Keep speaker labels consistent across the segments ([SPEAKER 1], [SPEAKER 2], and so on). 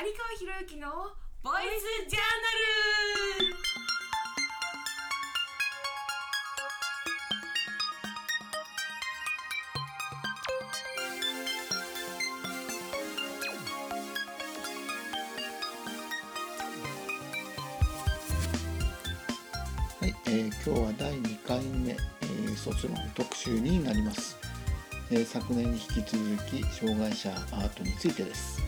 [SPEAKER 1] 有川博之のボイスジャーナル
[SPEAKER 2] はい、えー今日は第2回目、えー卒論特集になります、えー昨年に引き続き障害者アートについてです。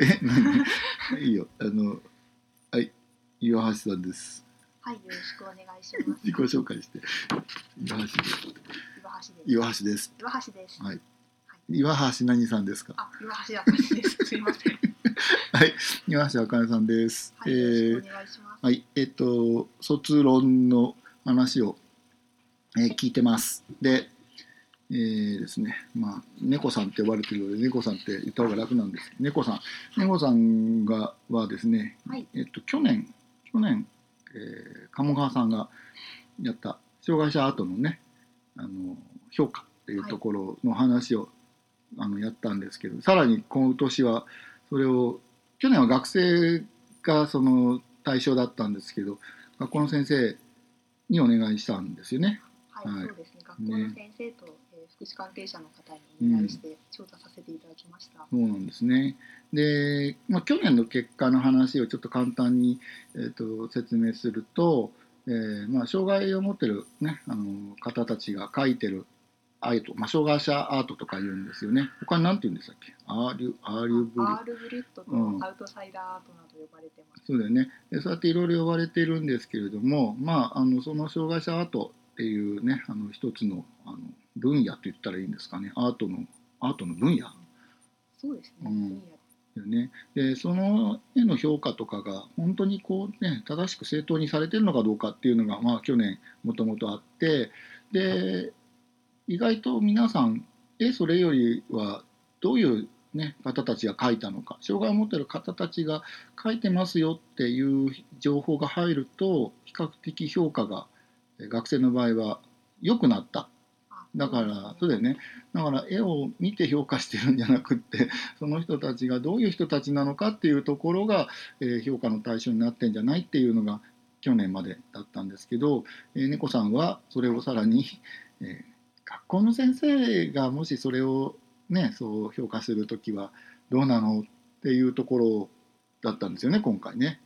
[SPEAKER 2] え 何いいよあのはい岩橋さんです
[SPEAKER 3] はい、よろしくお願いします。
[SPEAKER 2] 自己紹介して岩橋です
[SPEAKER 3] 岩橋です。
[SPEAKER 2] 岩橋です
[SPEAKER 3] 岩橋です。
[SPEAKER 2] はい岩橋何さんですか？
[SPEAKER 3] あ、岩橋あかりです。すいません。
[SPEAKER 2] はい岩橋あかねさんです、
[SPEAKER 3] はい、
[SPEAKER 2] え
[SPEAKER 3] よろし
[SPEAKER 2] ー
[SPEAKER 3] くお願いします。
[SPEAKER 2] はい、えっと、卒論の話を、えー聞いてます。で、えーですね、まあ、猫さんって呼ばれてるので、猫さんって言った方が楽なんです。猫さん、猫さんがはですね、
[SPEAKER 3] はい。
[SPEAKER 2] えっと、去年、去年、えー鴨川さんがやった障害者アートのね、あの評価っていうところの話を、あのやったんですけど、さらに今年はそれを、去年は学生がその対象だったんですけど学校の先生にお願いしたんですよね。
[SPEAKER 3] はい、
[SPEAKER 2] はい。
[SPEAKER 3] そうですね。学校の先生と、えー福祉関係者の方にお願いして調査させていただきました。
[SPEAKER 2] そうなんですねで、まあ、去年の結果の話をちょっと簡単に、えー、と説明すると、えーまあ、障害を持ってる、ね、あの方たちが描いてるアート、まあ、障害者アートとか言うんですよね。他に何て言うんでしたっけ？アーリュアーリュブリ
[SPEAKER 3] アールブリュットと
[SPEAKER 2] うん
[SPEAKER 3] アウトサイダーアートなど呼ばれてます。
[SPEAKER 2] そうだよねでそうやっていろいろ呼ばれているんですけれども、まあ、あのその障害者アートっていうねあの一つのあの分野と言ったらいいんですかね。アートのアートの分野。
[SPEAKER 3] そうですね。
[SPEAKER 2] うん。ね。でその絵の評価とかが本当にこうね正しく正当にされてるのかどうかっていうのが、まあ、去年もともとあってで意外と皆さんえそれよりはどういう、ね、方たちが書いたのか障害を持ってる方たちが書いてますよっていう情報が入ると比較的評価がえ学生の場合は良くなった。
[SPEAKER 3] あ
[SPEAKER 2] だからそうだよねだから絵を見て評価してるんじゃなくって その人たちがどういう人たちなのかっていうところが、えー評価の対象になってんじゃないっていうのが去年までだったんですけど、えー猫さんはそれをさらに、えー学校の先生がもしそれをねそう評価する時はどうなのっていうところだったんですよね今回ね。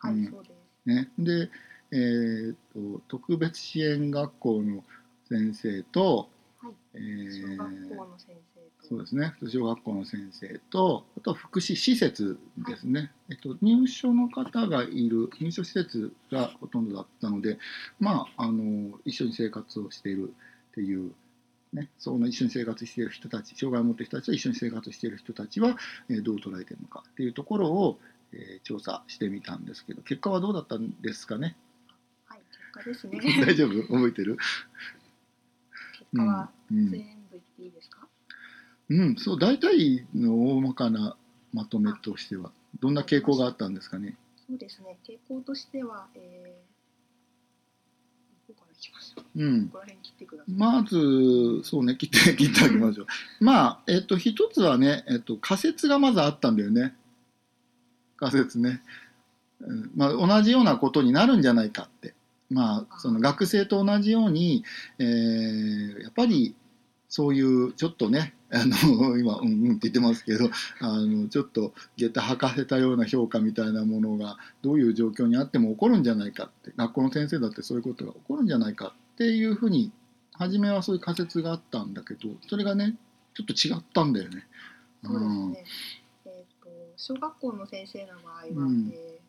[SPEAKER 3] あはい、
[SPEAKER 2] うん
[SPEAKER 3] そうです。
[SPEAKER 2] ねで、えーと特別支援学校の先生と、
[SPEAKER 3] はい
[SPEAKER 2] えー
[SPEAKER 3] 小学校の先生と。
[SPEAKER 2] そうですね小学校の先生とあとは福祉施設ですね、えっと、入所の方がいる入所施設がほとんどだったのでまああの一緒に生活をしているっていう。ね、その一緒に生活している人たち障害を持っている人たちと一緒に生活している人たちは、えーどう捉えているのかっていうところを、えー調査してみたんですけど結果はどうだったんですかね？
[SPEAKER 3] はい、結果ですね。
[SPEAKER 2] 大丈夫？覚えてる？
[SPEAKER 3] 結果は
[SPEAKER 2] うん
[SPEAKER 3] 全部言っていいですか。
[SPEAKER 2] うん、そう大体の大まかなまとめとしてはどんな傾向があったんですかね？
[SPEAKER 3] そうですね。傾向としては、えー、どこからいきましょう。
[SPEAKER 2] うん
[SPEAKER 3] こ、こら辺切ってください。
[SPEAKER 2] まずそうね切って 切ってあげましょう。まあえっと一つはねえっと仮説がまずあったんだよね。仮説ね。うんまあ同じようなことになるんじゃないかって。まあその学生と同じように、えーやっぱりそういうちょっとねあの 今うんうんって言ってますけどあのちょっと下駄履かせたような評価みたいなものがどういう状況にあっても起こるんじゃないかって学校の先生だってそういうことが起こるんじゃないかっていうふうに初めはそういう仮説があったんだけどそれがねちょっと違ったんだよね。
[SPEAKER 3] そうですね。えっ、と小学校の先生の場合は、
[SPEAKER 2] うん
[SPEAKER 3] え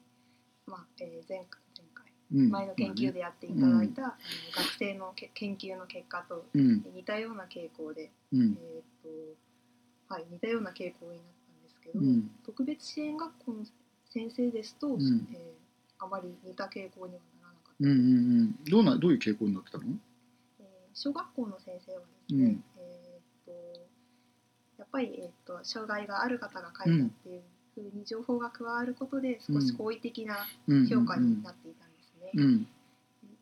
[SPEAKER 3] ーまあえー前回前回
[SPEAKER 2] うん
[SPEAKER 3] 前の研究でやっていただいた、学生のけ研究の結果と
[SPEAKER 2] うん。
[SPEAKER 3] 似たような傾向で、
[SPEAKER 2] うん。
[SPEAKER 3] えーとはい、似たような傾向になったんですけど、
[SPEAKER 2] うん。
[SPEAKER 3] 特別支援学校の先生ですと、
[SPEAKER 2] ん。
[SPEAKER 3] えーあまり似た傾向にはならなかった、
[SPEAKER 2] うんうんうん。どうなどういう傾向になってたの？
[SPEAKER 3] えー小学校の先生はですね、
[SPEAKER 2] うん。
[SPEAKER 3] えーとやっぱり、えー、と障害がある方が書いたっていうふうに情報が加わることで少し好意的な
[SPEAKER 2] うん。
[SPEAKER 3] 評価になっていたんですね。
[SPEAKER 2] うん。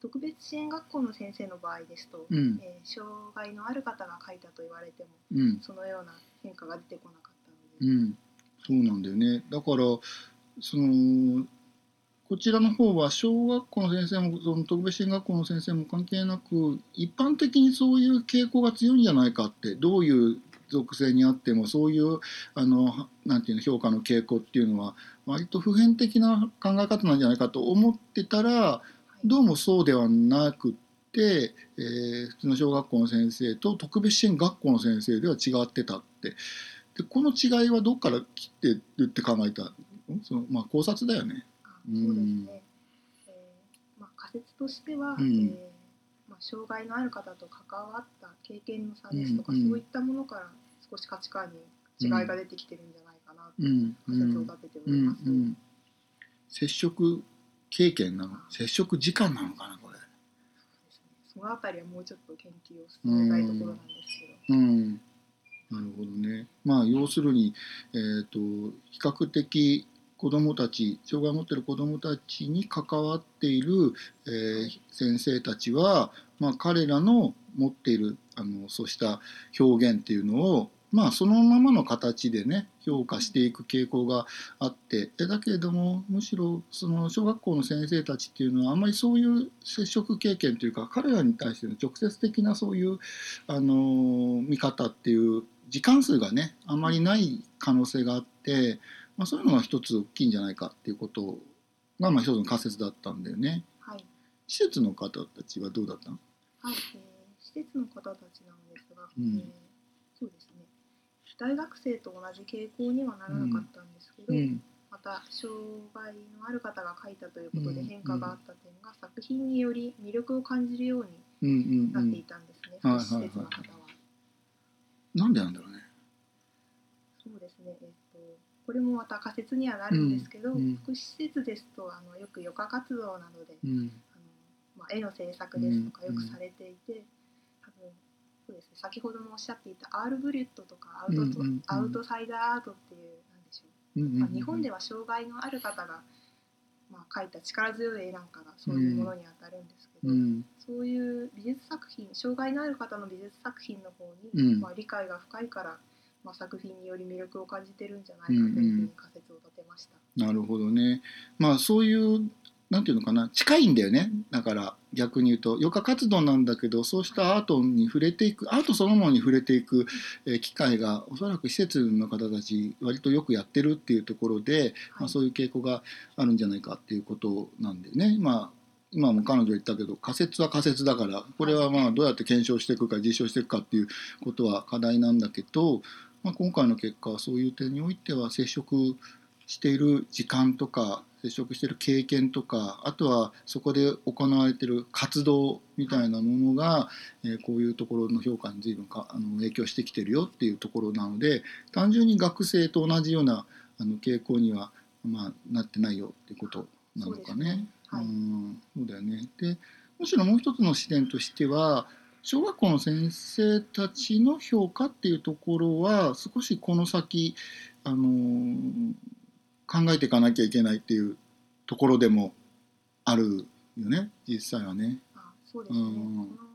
[SPEAKER 3] 特別支援学校の先生の場合ですと、
[SPEAKER 2] うん。
[SPEAKER 3] えー障害のある方が書いたと言われても
[SPEAKER 2] うん。
[SPEAKER 3] そのような変化が出てこなかったので、
[SPEAKER 2] うん。そうなんだよね。だからそのこちらの方は小学校の先生もその特別支援学校の先生も関係なく一般的にそういう傾向が強いんじゃないかってどういう属性にあってもそういうあのなんていうの評価の傾向っていうのは割と普遍的な考え方なんじゃないかと思ってたら
[SPEAKER 3] はい
[SPEAKER 2] どうもそうではなくって、えー普通の小学校の先生と特別支援学校の先生では違ってたって。でこの違いはどっから来てるって考えた？のその、まあ、考察だよね。
[SPEAKER 3] あそうですね、えーまあ、仮説としては、
[SPEAKER 2] うん
[SPEAKER 3] 障害のある方と関わった経験の差ですとか、
[SPEAKER 2] うんうん
[SPEAKER 3] そういったものから少し価値観に違いが出てきてるんじゃないかなと
[SPEAKER 2] うん
[SPEAKER 3] 仮説を立てております。
[SPEAKER 2] うんうん接触経験なの接触時間なのかなこれ。
[SPEAKER 3] ですね。そのあたりはもうちょっと研究を進めたいところなんですけど、
[SPEAKER 2] うん、なるほどね。まあ要するに、えー、と比較的子どもたち障害を持っている子どもたちに関わっている、えー先生たちは、まあ、彼らの持っているあのそうした表現っていうのを、まあ、そのままの形でね評価していく傾向があってえだけれどもむしろその小学校の先生たちっていうのはあんまりそういう接触経験というか彼らに対しての直接的なそういうあの見方っていう時間数がねあんまりない可能性があって、まあ、そういうのが一つ大きいんじゃないかっていうことが、まあ、一つの仮説だったんだよね。
[SPEAKER 3] はい
[SPEAKER 2] 施設の方たちはどうだったの？
[SPEAKER 3] はい。えー施設の方たちなんですが、
[SPEAKER 2] うん。
[SPEAKER 3] えーそうですね。大学生と同じ傾向にはならなかったんですけど、
[SPEAKER 2] うん。
[SPEAKER 3] また障害のある方が書いたということで
[SPEAKER 2] うん。
[SPEAKER 3] 変化があった点が作品により魅力を感じるよう
[SPEAKER 2] うんうん
[SPEAKER 3] になってい
[SPEAKER 2] うん、
[SPEAKER 3] たんですね、
[SPEAKER 2] うんはい
[SPEAKER 3] 福祉施設の方は。
[SPEAKER 2] なんでなんだろうね。
[SPEAKER 3] そうですね、えっとこれもまた仮説にはなるんですけど、
[SPEAKER 2] うんうん。
[SPEAKER 3] 福祉施設ですとあのよく余暇活動などで、まあ、絵の制作ですとか
[SPEAKER 2] うん
[SPEAKER 3] よくされていて、多分そうですね先ほどもおっしゃっていたアール・ブリュットとかアウト,、
[SPEAKER 2] うんうんうん
[SPEAKER 3] アウトサイダーアートっていうなんでしょう。
[SPEAKER 2] うんうんうん
[SPEAKER 3] まあ、日本では障害のある方が、まあ、描いた力強い絵なんかがそういうものに当たるんですけど、
[SPEAKER 2] うん。
[SPEAKER 3] そういう美術作品障害のある方の美術作品の方に、
[SPEAKER 2] うん。
[SPEAKER 3] まあ、理解が深いから、まあ、作品により魅力を感じてるんじゃないかというふうに仮説を立てました。
[SPEAKER 2] なるほどね。まあそういうなんていうのかな？近いんだよね。だから逆に言うと余暇活動なんだけどそうしたアートに触れていくアートそのものに触れていく、えー機会がおそらく施設の方たち割とよくやってるっていうところで、まあ、そういう傾向があるんじゃないかっていうことなんでね。まあ今も彼女言ったけど仮説は仮説だからこれはまあどうやって検証していくか実証していくかっていうことは課題なんだけど、まあ、今回の結果はそういう点においては接触している時間とか接触している経験とかあとはそこで行われている活動みたいなものが、えーこういうところの評価に随分かあの影響してきてるよっていうところなので単純に学生と同じようなあの傾向には、まあ、なってないよっていうことなのかね。
[SPEAKER 3] そう。はい。
[SPEAKER 2] うん。そうだよね。でむしろもう一つの視点としては小学校の先生たちの評価っていうところは少しこの先、あのー考えていかなきゃいけないっていうところでもあるよね。実際はね。
[SPEAKER 3] あそうですね、
[SPEAKER 2] うん。
[SPEAKER 3] この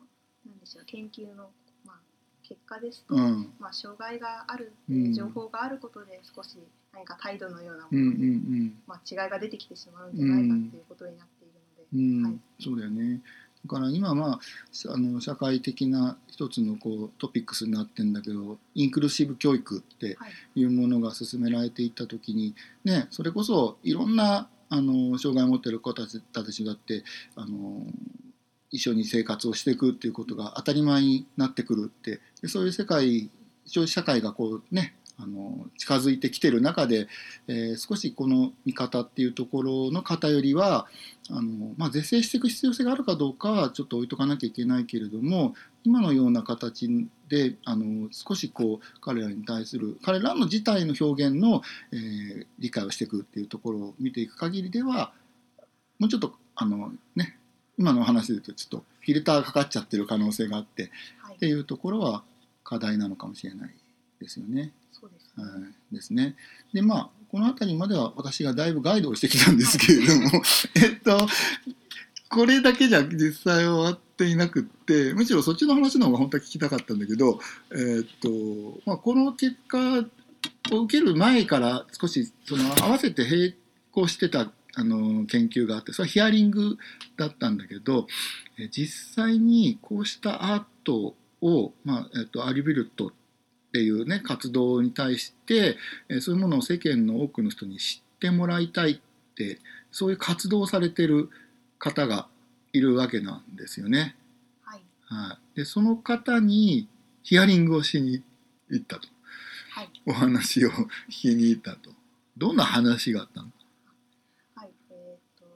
[SPEAKER 3] なんでしょう研究の、まあ、結果ですと、
[SPEAKER 2] うん。
[SPEAKER 3] まあ、障害がある
[SPEAKER 2] うん
[SPEAKER 3] 情報があることで少し何か態度のようなも
[SPEAKER 2] うんう
[SPEAKER 3] ので、
[SPEAKER 2] ん。
[SPEAKER 3] まあ、違いが出てきてしまうんじゃないかっていうことになっているので、
[SPEAKER 2] うん。うん。
[SPEAKER 3] はい
[SPEAKER 2] そうだよね。だから今まああの社会的な一つのこうトピックスになってんだけどインクルーシブ教育って
[SPEAKER 3] はい。
[SPEAKER 2] いうものが進められていった時に、ね、それこそいろんなあの障害を持っている子たちたちだってあの一緒に生活をしていくっていうことが当たり前になってくるってでそういう世界社会がこうねあの近づいてきてる中で、えー少しこの見方っていうところの偏りはあの、まあ、是正していく必要性があるかどうかはちょっと置いとかなきゃいけないけれども今のような形であの少しこう彼らに対する彼らの自体の表現の、えー理解をしていくっていうところを見ていく限りではもうちょっとあのね今の話で言うとちょっとフィルターがかかっちゃってる可能性があって
[SPEAKER 3] はい
[SPEAKER 2] っていうところは課題なのかもしれないですよね。
[SPEAKER 3] そうですね
[SPEAKER 2] はい、ですね。でまあこの辺りまでは私がだいぶガイドをしてきたんですけれども えっとこれだけじゃ実際終わっていなくってむしろそっちの話の方が本当は聞きたかったんだけど、えっとまあ、この結果を受ける前から少しその合わせて並行してたあの研究があってそれはヒアリングだったんだけどえ実際にこうしたアートを、まあえっとアリビルットっていうね活動に対してえそういうものを世間の多くの人に知ってもらいたいってそういう活動をされてる方がいるわけなんですよね。
[SPEAKER 3] はい。
[SPEAKER 2] はい、でその方にヒアリングをしに行ったと。
[SPEAKER 3] はい。
[SPEAKER 2] お話を聞きに行ったと。どんな話があったの？
[SPEAKER 3] はい。えっ、と、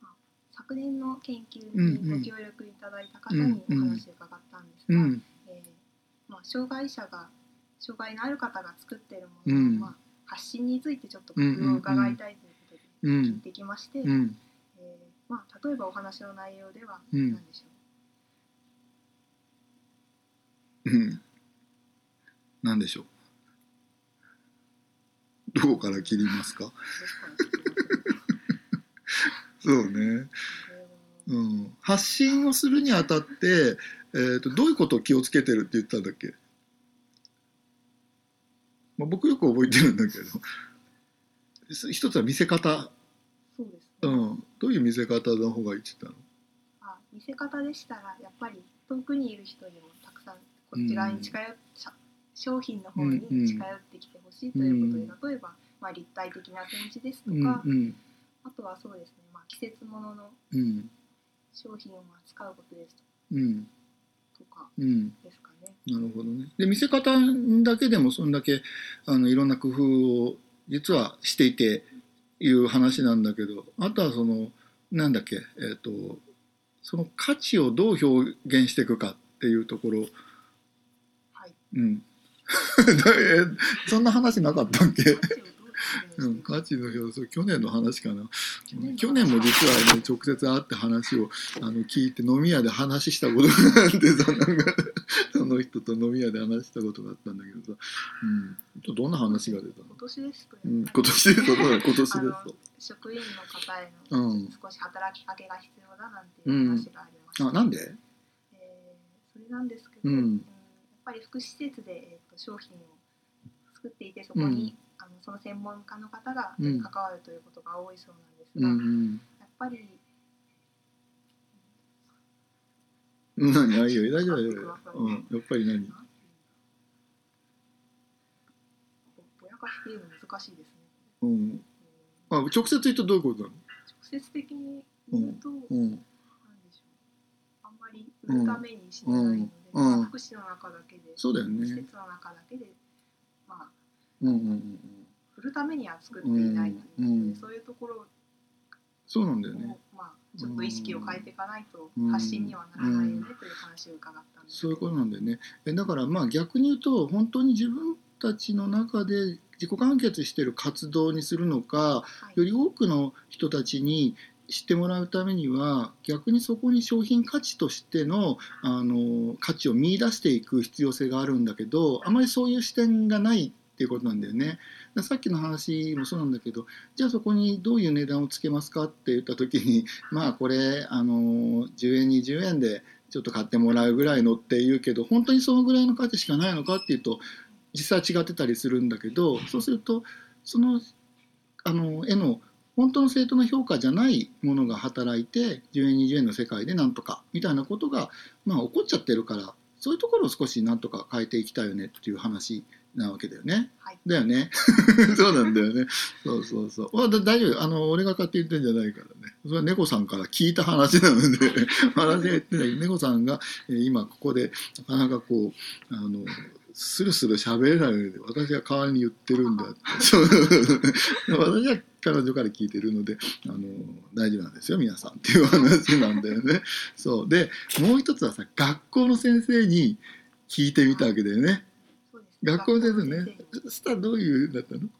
[SPEAKER 3] まあ、昨年の研究
[SPEAKER 2] うんうん
[SPEAKER 3] にご協力いただいた方にお話を伺ったんですが、
[SPEAKER 2] うん
[SPEAKER 3] えーまあ、障害者が障害のある方が作っているものの、
[SPEAKER 2] うん。
[SPEAKER 3] まあ、発信についてちょっと工夫を伺いたいということで
[SPEAKER 2] うん。
[SPEAKER 3] 聞いてきまして、
[SPEAKER 2] うん。
[SPEAKER 3] えーまあ、例えばお話の内容では
[SPEAKER 2] うん。
[SPEAKER 3] 何でしょ
[SPEAKER 2] う？ん。何でしょう？どこから切りますか？そうね、うん、発信をするにあたって、えー、とどういうことを気をつけてるって言ったんだっけ、まあ、僕よく覚えてるんだけど。一つは見せ方、
[SPEAKER 3] そうですね、
[SPEAKER 2] うん、どういう見せ方の方がいいって言ったの？
[SPEAKER 3] あ見せ方でしたらやっぱり遠くにいる人にもたくさんこちらに近寄っ、しゃ商品の方に近寄ってきてほしいということで、例えば、まあ、立体的な展示ですと
[SPEAKER 2] うん
[SPEAKER 3] か、
[SPEAKER 2] うん。
[SPEAKER 3] あとはそうですね、まあ、季節ものの
[SPEAKER 2] うん。
[SPEAKER 3] 商品を扱うことです
[SPEAKER 2] うん
[SPEAKER 3] とか
[SPEAKER 2] うん。
[SPEAKER 3] ですかね。
[SPEAKER 2] なるほどね。で見せ方だけでもそんだけあのいろんな工夫を実はしていていう話なんだけどあとはそのなんだっけえっ、とその価値をどう表現していくかっていうところ。
[SPEAKER 3] はい、
[SPEAKER 2] うん。えそんな話なかったっけ、
[SPEAKER 3] う
[SPEAKER 2] うん、価値の表現去年の話かな。
[SPEAKER 3] 去年
[SPEAKER 2] も実はね直接会って話をあの聞いて飲み屋で話したことがあってさなんかその人と飲み屋で話したことがあったんだけどさ、うん、どんな話が出たの？
[SPEAKER 3] 今年ですと、
[SPEAKER 2] うん、今年です今年です
[SPEAKER 3] 職員の方へ
[SPEAKER 2] うん。
[SPEAKER 3] の少し働きかけが必要だなんていう話がありました。
[SPEAKER 2] あなんで？
[SPEAKER 3] えーそれなんですけど、
[SPEAKER 2] うん。
[SPEAKER 3] やっぱり福祉施設で、えー、と商品を作っていてそこに、あのその専門家の方が
[SPEAKER 2] うん。
[SPEAKER 3] 関わるということが多いそうなんです
[SPEAKER 2] う
[SPEAKER 3] が、
[SPEAKER 2] ん。
[SPEAKER 3] やっぱり
[SPEAKER 2] うん。何？大丈夫うん、やっぱり何？
[SPEAKER 3] ぼぼやかしっていうの難しいですね。
[SPEAKER 2] うん。
[SPEAKER 3] うん
[SPEAKER 2] あ直接言うとどういうことなの？
[SPEAKER 3] 直接的に言うと、
[SPEAKER 2] うん。
[SPEAKER 3] なんでしょう。あんまり売るためにしてないので、
[SPEAKER 2] うん。うん。
[SPEAKER 3] まあ福祉の中だけで、
[SPEAKER 2] そうだよ
[SPEAKER 3] 施
[SPEAKER 2] ね
[SPEAKER 3] 設の中だけで、まあ、
[SPEAKER 2] うんうんうんうん
[SPEAKER 3] 売るためには作っていないう
[SPEAKER 2] んうん。
[SPEAKER 3] そういうところを、
[SPEAKER 2] そうなんだよね。
[SPEAKER 3] まあ、ちょっと意識を変えていかないと
[SPEAKER 2] うん
[SPEAKER 3] 発信にはならないよねという話を伺ったんです
[SPEAKER 2] そういうことなんだよね。えだからまあ逆に言うと本当に自分たちの中で自己完結してる活動にするのか
[SPEAKER 3] はい。
[SPEAKER 2] より多くの人たちに知ってもらうためには逆にそこに商品価値としてのあの価値を見出していく必要性があるんだけどあまりそういう視点がないっていうことなんだよね。さっきの話もそうなんだけどじゃあそこにどういう値段をつけますかって言った時に まあこれあの10円20円でちょっと買ってもらうぐらいのって言うけど本当にそのぐらいの価値しかないのかっていうと実際違ってたりするんだけどそうするとそのあの絵の本当の正当な評価じゃないものが働いて10円20円の世界でなんとかみたいなことが、まあ、起こっちゃってるからそういうところを少しなんとか変えていきたいよねっていう話なわけだよね。
[SPEAKER 3] はい
[SPEAKER 2] だよね。そうなんだよね。そうそうそう。まあ、だ大丈夫。あの、俺が勝手に言ってんじゃないからね。それは猫さんから聞いた話なので、話が言ってない。猫さんが、えー今ここで、なかなかこう、あの、スルスル喋れないので私が代わりに言ってるんだってそう 私は彼女から聞いてるのであの大丈夫なんですよ皆さんっていう話なんだよね。そうでもう一つはさ学校の先生に聞いてみたわけだよね。学校の先生ね
[SPEAKER 3] 学校の先生。に
[SPEAKER 2] そしたらどういうだったの？
[SPEAKER 3] うん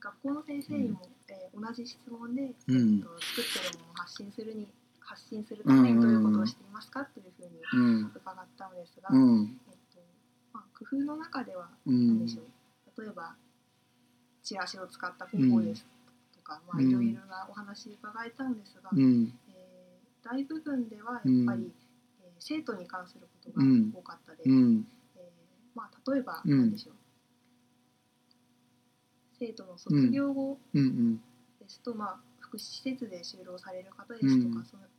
[SPEAKER 3] 学校の先生にも、えー同じ質問で、
[SPEAKER 2] うん。
[SPEAKER 3] えっと、作ってるものを発信するに発信するためにどういうことをしていますかというふうに
[SPEAKER 2] うん。
[SPEAKER 3] 伺ったのですが、
[SPEAKER 2] うん。
[SPEAKER 3] えっとまあ、工夫の中では
[SPEAKER 2] うん。
[SPEAKER 3] 何でしょう、例えばチラシを使った広報ですとか、まあ、いろいろなお話伺えたんですが、
[SPEAKER 2] うん。
[SPEAKER 3] えー大部分ではやっぱり、
[SPEAKER 2] うん。
[SPEAKER 3] えー生徒に関することが
[SPEAKER 2] うん。
[SPEAKER 3] 多かったです。まあ、例えば
[SPEAKER 2] うん。
[SPEAKER 3] 何でしょう、生徒の卒業後ですと、まあ、福祉施設で就労される方ですとか、
[SPEAKER 2] うん。
[SPEAKER 3] そのえー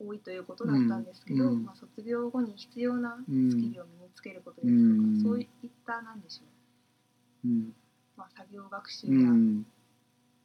[SPEAKER 3] 多いということだったんですけど、
[SPEAKER 2] うん。
[SPEAKER 3] まあ、卒業後に必要なス
[SPEAKER 2] うん。
[SPEAKER 3] キルを身につけることですとか、
[SPEAKER 2] うん。
[SPEAKER 3] そういったなんでしょう、
[SPEAKER 2] うん。
[SPEAKER 3] まあ、作業学習
[SPEAKER 2] う
[SPEAKER 3] や
[SPEAKER 2] ん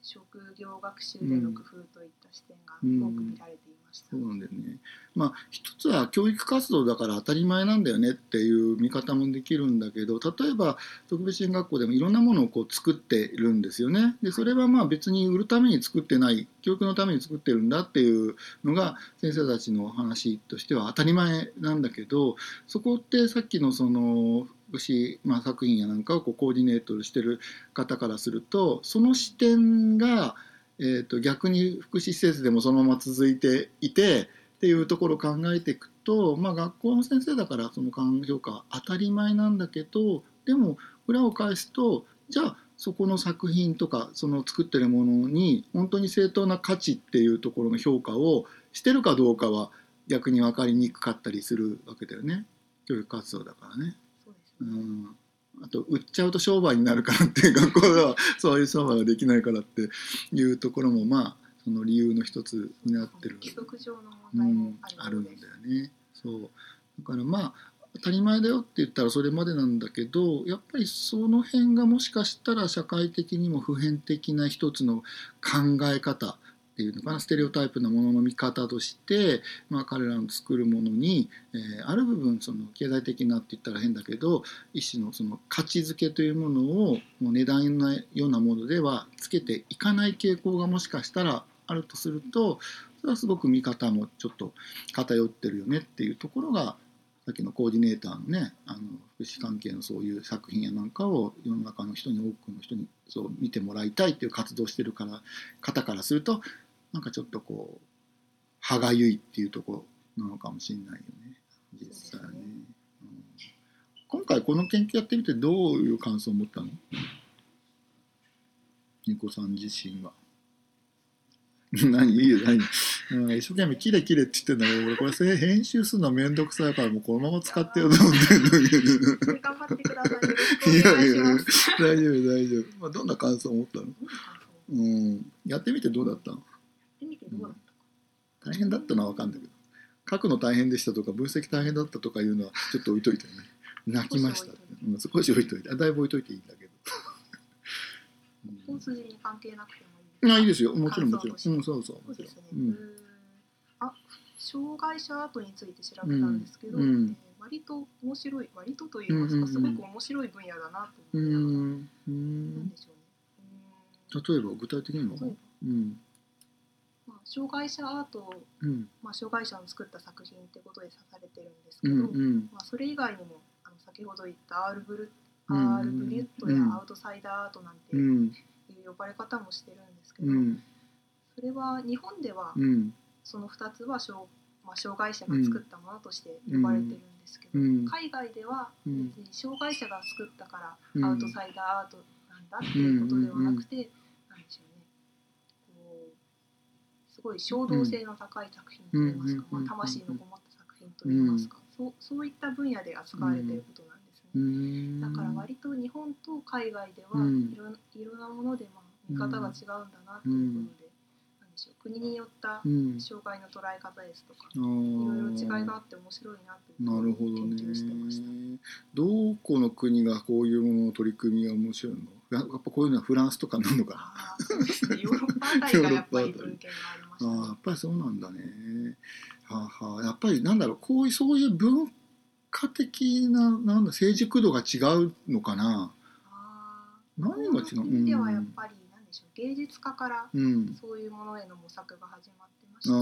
[SPEAKER 3] 職業学習での工夫といった視点が
[SPEAKER 2] うん
[SPEAKER 3] 多く見られていました。
[SPEAKER 2] そうなんだよね。まあ一つは教育活動だから当たり前なんだよねっていう見方もできるんだけど例えば特別支援学校でもいろんなものをこう作っているんですよね。でそれはまあ別に売るために作ってない教育のために作ってるんだっていうのが先生たちの話としては当たり前なんだけどそこってさっきのその福祉、まあ、作品やなんかをこうコーディネートしてる方からするとその視点が、えー、と逆に福祉施設でもそのまま続いていてっていうところを考えていくと、まあ、学校の先生だからその環境下は当たり前なんだけどでも裏を返すとじゃあそこの作品とかその作ってるものに本当に正当な価値っていうところの評価をしてるかどうかは逆に分かりにくかったりするわけだよね教育活動だからね。
[SPEAKER 3] そう
[SPEAKER 2] んあと売っちゃうと商売になるからって 学校ではそういう商売ができないからっていうところもまあその理由の一つになってる
[SPEAKER 3] 規則上の問
[SPEAKER 2] うん
[SPEAKER 3] あ
[SPEAKER 2] あるんだ。
[SPEAKER 3] よ
[SPEAKER 2] ね。そうだからまあ当たり前だよって言ったらそれまでなんだけどやっぱりその辺がもしかしたら社会的にも普遍的な一つの考え方っていうのかなステレオタイプなものの見方として、まあ、彼らの作るものに、えーある部分その経済的なって言ったら変だけど一種のその価値づけというものをもう値段のようなものではつけていかない傾向がもしかしたらあるとするとそれはすごく見方もちょっと偏ってるよねっていうところがさっきのコーディネーターのねあの福祉関係のそういう作品やなんかを世の中の人に多くの人にそう見てもらいたいっていう活動してるから方からするとなんかちょっとこう歯がゆいっていうところなのかもしれないよね実際ね。
[SPEAKER 3] う
[SPEAKER 2] ん。今回この研究やってみてどういう感想を持ったの？猫さん自身は。何いいよ何、うん、一生懸命「キレキレ」って言ってんだけど俺これせ編集するのめんどくさいからもうこのまま使ってよと思ってんだけど
[SPEAKER 3] 頑張ってください。いします。
[SPEAKER 2] 大丈夫大丈夫、まあ、どんな感想を持ったの？
[SPEAKER 3] どう
[SPEAKER 2] ん。やってみてどうだったの？
[SPEAKER 3] やってみてどうだった？か。
[SPEAKER 2] 大変だったのは分かんないけど。書くの大変でしたとか分析大変だったとかいうのはちょっと置いといてね。泣きましたうん少し置いといて。あだいぶ置いといていいんだけど、
[SPEAKER 3] 本筋に関係なくても
[SPEAKER 2] あいいですよ。もちろんもちろん。うんそうそう
[SPEAKER 3] そうですね。
[SPEAKER 2] うん。
[SPEAKER 3] うーん。あ、障害者アートについて調べたんですけど、
[SPEAKER 2] うん。うん
[SPEAKER 3] えー割と面白い、割とと言いますか、すごく面白い分野だなと
[SPEAKER 2] う
[SPEAKER 3] 思いながら、
[SPEAKER 2] ん。う
[SPEAKER 3] なん
[SPEAKER 2] ん
[SPEAKER 3] でしょうね。
[SPEAKER 2] 例えば具体的には？
[SPEAKER 3] うーん。まあ、障害者アートを、
[SPEAKER 2] うん。
[SPEAKER 3] まあ、障害者の作った作品ってことで指されてるんです
[SPEAKER 2] う
[SPEAKER 3] けど、
[SPEAKER 2] んうん。
[SPEAKER 3] まあ、それ以外にもあの先ほど言ったアールブル
[SPEAKER 2] うん
[SPEAKER 3] アールブリュットやアウトサイダーアートなんて
[SPEAKER 2] う
[SPEAKER 3] いうん呼ばれ方もしてるんですけど、
[SPEAKER 2] うん。
[SPEAKER 3] それは日本では
[SPEAKER 2] うん。
[SPEAKER 3] その2つは障,、まあ、障害者が作ったものとして呼ばれてるんですけど、
[SPEAKER 2] うん。
[SPEAKER 3] 海外では
[SPEAKER 2] うん。
[SPEAKER 3] 別に障害者が作ったか
[SPEAKER 2] うん。
[SPEAKER 3] らアウトサイダーアートなんだっていうことではなくて、なんでしょうね。こうすごい衝動性の高い作品といいますか、
[SPEAKER 2] うん。
[SPEAKER 3] まあ、魂のこもった作品といいますか、そうそういった分野で扱われていることなんですだから割と日本と海外では
[SPEAKER 2] うん。
[SPEAKER 3] いろ,、いろんなものでまあ見方が違うんだなということで、なんでしょう国によった
[SPEAKER 2] うん。
[SPEAKER 3] 障害の捉え方ですとか、
[SPEAKER 2] あ
[SPEAKER 3] いろいろ
[SPEAKER 2] ー
[SPEAKER 3] 違いがあって面白いなという
[SPEAKER 2] なるほど
[SPEAKER 3] 研究してました。
[SPEAKER 2] ね。どこの国がこういうものの取り組みが面白いの？ややっぱこういうのはフランスとかなのかな？
[SPEAKER 3] ああ、そうですね。ヨーロッパあたりがやっぱり文献がありました。ね。
[SPEAKER 2] あーやっぱりそうなんだね。はあはあ、やっぱりなんだろう。こういうそういう文果的ななんだ成熟度が違うのかな。
[SPEAKER 3] あ
[SPEAKER 2] 何が違う？
[SPEAKER 3] この国ではやっぱりなんでしょう芸術家から
[SPEAKER 2] うん。
[SPEAKER 3] そういうものへの模索が始まってま
[SPEAKER 2] あ
[SPEAKER 3] して、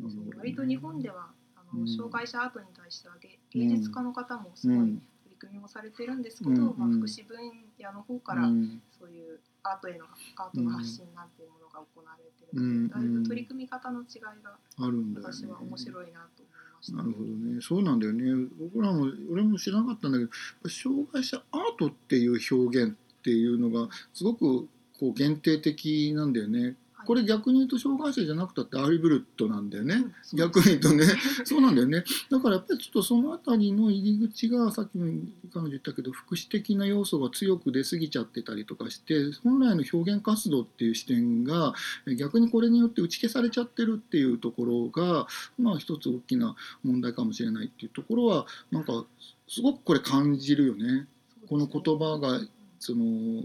[SPEAKER 3] う割と日本ではあの、
[SPEAKER 2] うん。
[SPEAKER 3] 障害者アートに対しては芸芸術家の方もすごい取り組みもされてるんですけど、
[SPEAKER 2] うん。
[SPEAKER 3] まあ、福祉分野の方から
[SPEAKER 2] うん。
[SPEAKER 3] そういうアートへのアートの発信なんていうものが行われてる
[SPEAKER 2] うん。
[SPEAKER 3] ので、だいぶ取り組み方の違いが
[SPEAKER 2] あるんだよね。
[SPEAKER 3] 私は面白いなと思いました。
[SPEAKER 2] なるほどね。そうなんだよね。僕らも俺も知らなかったんだけど障害者アートっていう表現っていうのがすごくこう限定的なんだよね。
[SPEAKER 3] はい
[SPEAKER 2] これ逆に言うと障害者じゃなくたってアーリブルットなんだよね、逆に言うとね。そうなんだよね。だからやっぱりちょっとそのあたりの入り口がさっきも彼女言ったけど福祉的な要素が強く出過ぎちゃってたりとかして本来の表現活動っていう視点がえ逆にこれによって打ち消されちゃってるっていうところがまあ一つ大きな問題かもしれないっていうところはなんかすごくこれ感じるよね。この言葉がその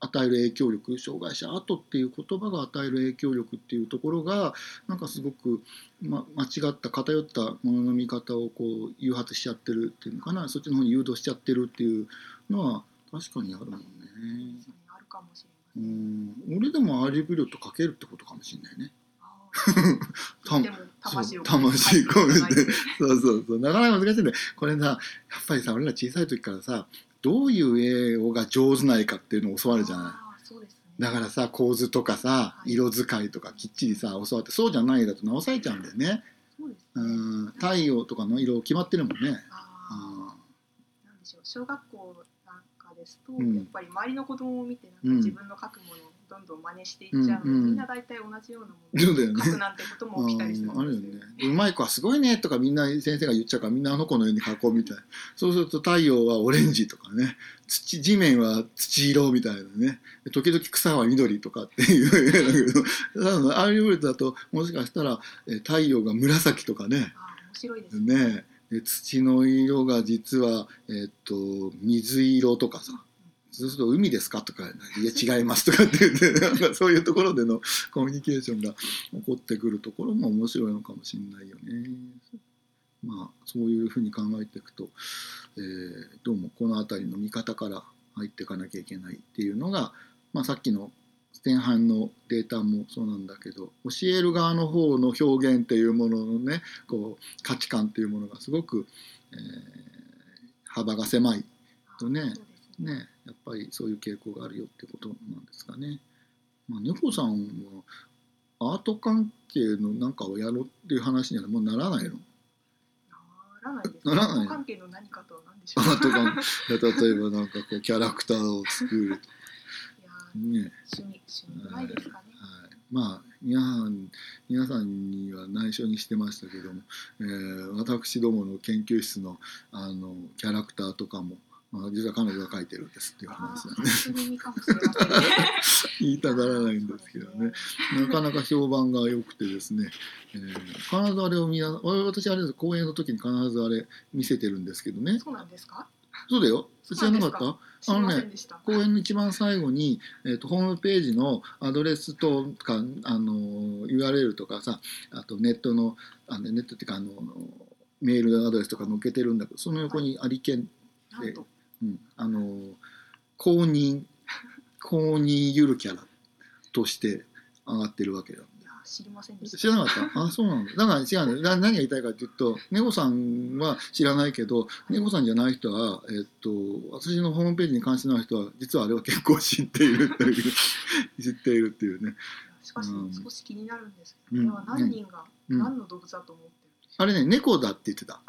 [SPEAKER 2] 与える影響力障害者アートっていう言葉が与える影響力っていうところがなんかすごく、ま、間違った偏ったものの見方をこう誘発しちゃってるっていうのかな。そっちの方に誘導しちゃってるっていうのは確かにあるもんね。
[SPEAKER 3] そうあるかもしれ
[SPEAKER 2] う
[SPEAKER 3] ません。
[SPEAKER 2] ん。俺でもアールブリュット描けるってことかもしれないね。
[SPEAKER 3] あーでも魂を
[SPEAKER 2] 魂込めて。そうそうそう。なかなか難しいんだよ。これなやっぱりさ俺ら小さい時からさどういう絵をが上手な絵かっていうのを教わるじゃない。
[SPEAKER 3] うですね。
[SPEAKER 2] だからさ構図とかさ
[SPEAKER 3] はい
[SPEAKER 2] 色使いとかきっちりさ教わってそうじゃないだと直されちゃうんだよね。
[SPEAKER 3] そうです
[SPEAKER 2] う
[SPEAKER 3] ね。
[SPEAKER 2] ん太陽とかの色決まってるもんね。
[SPEAKER 3] あーなんでしょう小学校なんかですと、
[SPEAKER 2] うん
[SPEAKER 3] やっぱり周りの子供を見てなんか
[SPEAKER 2] うん
[SPEAKER 3] 自分の描くものをどんどん真似していっちゃうので、
[SPEAKER 2] うんうん
[SPEAKER 3] みんな大体同じようなも
[SPEAKER 2] そうだよね
[SPEAKER 3] のを描くなんてことも起きたりするんです
[SPEAKER 2] あるよね。うまい子はすごいねとかみんな先生が言っちゃうからみんなあの子のように描こうみたいな。そうすると太陽はオレンジとかね。土地面は土色みたいなね。時々草は緑とかっていう絵だけど、ただアーリだともしかしたらえ太陽が紫とかね。
[SPEAKER 3] あー面白いですね。
[SPEAKER 2] ねで土の色が実は、えっと水色とかさそうすると「海ですか?」とか「いや違います」とかって言って なんかそういうところでの コミュニケーションが起こってくるところも面白いのかもしれないよね。まあそういうふうに考えていくと、えーどうもこの辺りの見方から入っていかなきゃいけないっていうのが、まあ、さっきの前半のデータもそうなんだけど教える側の方の表現っていうもののねこう価値観っていうものがすごく、えー幅が狭いとね
[SPEAKER 3] ね。
[SPEAKER 2] ねやっぱりそういう傾向があるよってことなんですかね。まあ、猫さんはアート関係のなんかをやろうっていう話にはもうならないの？
[SPEAKER 3] ならないです。
[SPEAKER 2] ならない
[SPEAKER 3] 関係の何かとは何でしょ
[SPEAKER 2] ア
[SPEAKER 3] う。
[SPEAKER 2] 例えばなんかこうキャラクターを作るとね、
[SPEAKER 3] 趣味趣味ぐらいですかね。
[SPEAKER 2] はい、まあ皆さん皆さんには内緒にしてましたけども、えー私どもの研究室のあのキャラクターとかも、まあ、実は彼女が描いてるんですっていう
[SPEAKER 3] あ
[SPEAKER 2] 話なん
[SPEAKER 3] あ、
[SPEAKER 2] で
[SPEAKER 3] 初耳かもしれませんね。
[SPEAKER 2] 言いたがらないんですけどねなかなか評判が良くてですね、えー必ずあれを見な私あれです公演の時に必ずあれ見せてるんですけどね
[SPEAKER 3] そうなんですか？
[SPEAKER 2] そうだよ知らなかった？
[SPEAKER 3] 知りませんでした。
[SPEAKER 2] 公演の一番最後に、えー、とホームページのアドレスとかあの URL とかさあとネットのあのネットっていうかあのメールアドレスとか載っけてるんだけどその横にありけん、
[SPEAKER 3] なんと。
[SPEAKER 2] うん、あの公認公認ゆるキャラとして上がってるわけよ。
[SPEAKER 3] いやー、知りませんでした。
[SPEAKER 2] 知らなかった？あそうなんだ。だから違う何が言いたいかっていうと猫さんは知らないけど猫さんじゃない人は、えっと、私のホームページに関心のある人は実はあれは結構知っているという 知っているっていうね。
[SPEAKER 3] しかし
[SPEAKER 2] うん。
[SPEAKER 3] 少し気になるんですけど、
[SPEAKER 2] うん。
[SPEAKER 3] これは何人が
[SPEAKER 2] うん。
[SPEAKER 3] 何の動物だと思っ。
[SPEAKER 2] あれね、猫だって言ってた。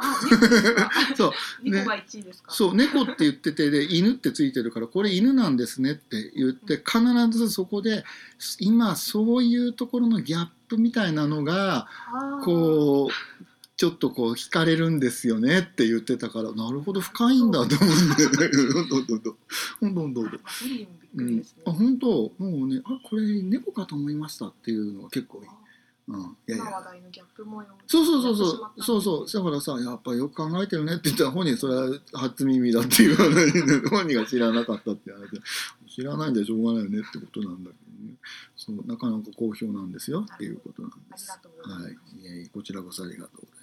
[SPEAKER 2] そう。
[SPEAKER 3] 猫が1位ですか、ね、
[SPEAKER 2] そう、猫って言ってて、で、犬ってついてるから、これ犬なんですねって言って、必ずそこで、今、そういうところのギャップみたいなのが、こう、ちょっとこう、惹かれるんですよねって言ってたから、なるほど、深いんだと思うんだよね。どんどんどんどんどんどんどん。うん、あ本当？もうねあこれ猫かと思いましたっていうのは結構いい。うん、いやい
[SPEAKER 3] 今話
[SPEAKER 2] や
[SPEAKER 3] 題のギャップ模様。
[SPEAKER 2] そうそうそうそうそうそうだからさやっぱよく考えてるねって言ったら本人それは初耳だっていう話で本人が知らなかったっていう話で知らないんでしょうがないよねってことなんだけどねそうなかなか好評なんですよっていうことなんです。はい、こちらこそありがとうございます。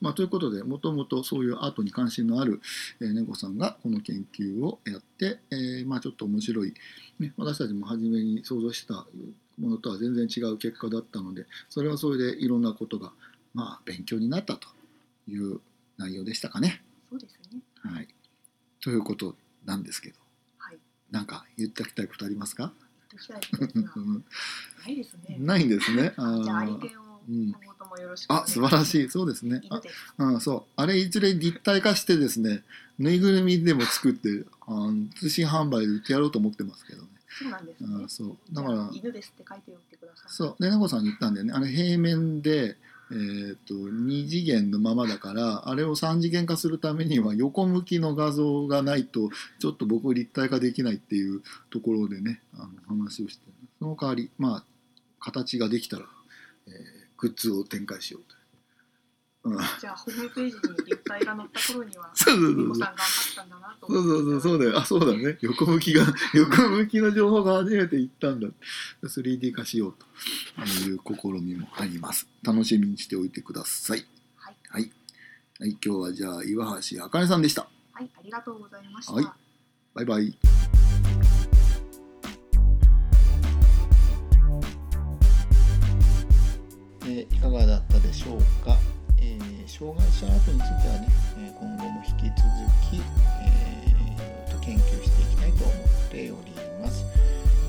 [SPEAKER 2] まあ、ということでもともとそういうアートに関心のある、えー、猫さんがこの研究をやって、えーまあ、ちょっと面白い、ね、私たちも初めに想像したものとは全然違う結果だったのでそれはそれでいろんなことが、まあ、勉強になったという内容でしたかね。
[SPEAKER 3] そうですね。
[SPEAKER 2] はい、ということなんですけど。
[SPEAKER 3] はい。
[SPEAKER 2] なんか言っておきたいことありますか？
[SPEAKER 3] 言っておきたいことですがないですね。
[SPEAKER 2] ないんですね。あ
[SPEAKER 3] じゃあアリ
[SPEAKER 2] ー
[SPEAKER 3] ペンを
[SPEAKER 2] うん
[SPEAKER 3] 今後ともよろしくお願
[SPEAKER 2] あ素晴らしい。そうですね。あうん、そう。あれいずれ立体化してですねぬいぐるみでも作ってあー通信販売で売ってやろうと思ってますけどね。
[SPEAKER 3] そうなんですね。
[SPEAKER 2] あーそう。だから
[SPEAKER 3] あ犬ですって書いておいてください。
[SPEAKER 2] そう。で猫さんに言ったんだよね。あれ平面で、えー、と2次元のままだからあれを3次元化するためには横向きの画像がないとちょっと僕立体化できないっていうところでねあの話をして。その代わりまあ形ができたら、えーグッズを展開しようと。うん。
[SPEAKER 3] じゃあホームページに立体が載った頃には
[SPEAKER 2] そうそうそうそう。
[SPEAKER 3] 猫さん頑張ったんだなと
[SPEAKER 2] そうそうそうそう
[SPEAKER 3] う
[SPEAKER 2] だよ。あそうだね。横向きが 横向きの情報が初めていったんだ 3D 化しようと。いう試みもあります。楽しみにしておいてください。
[SPEAKER 3] はい、
[SPEAKER 2] はい、はい、今日はじゃあ岩橋あかねさんでした。
[SPEAKER 3] はい、ありがとうございました、
[SPEAKER 2] はい。バイバイ。えーいかがだったでしょうか、え障害者薬についてはね、え今後も引き続き、えー、と研究していきたいと思っております。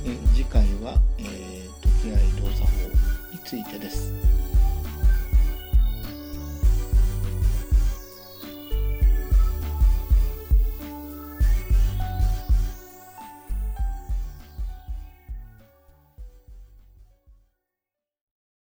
[SPEAKER 2] え次回は、えーと、合動作法についてです。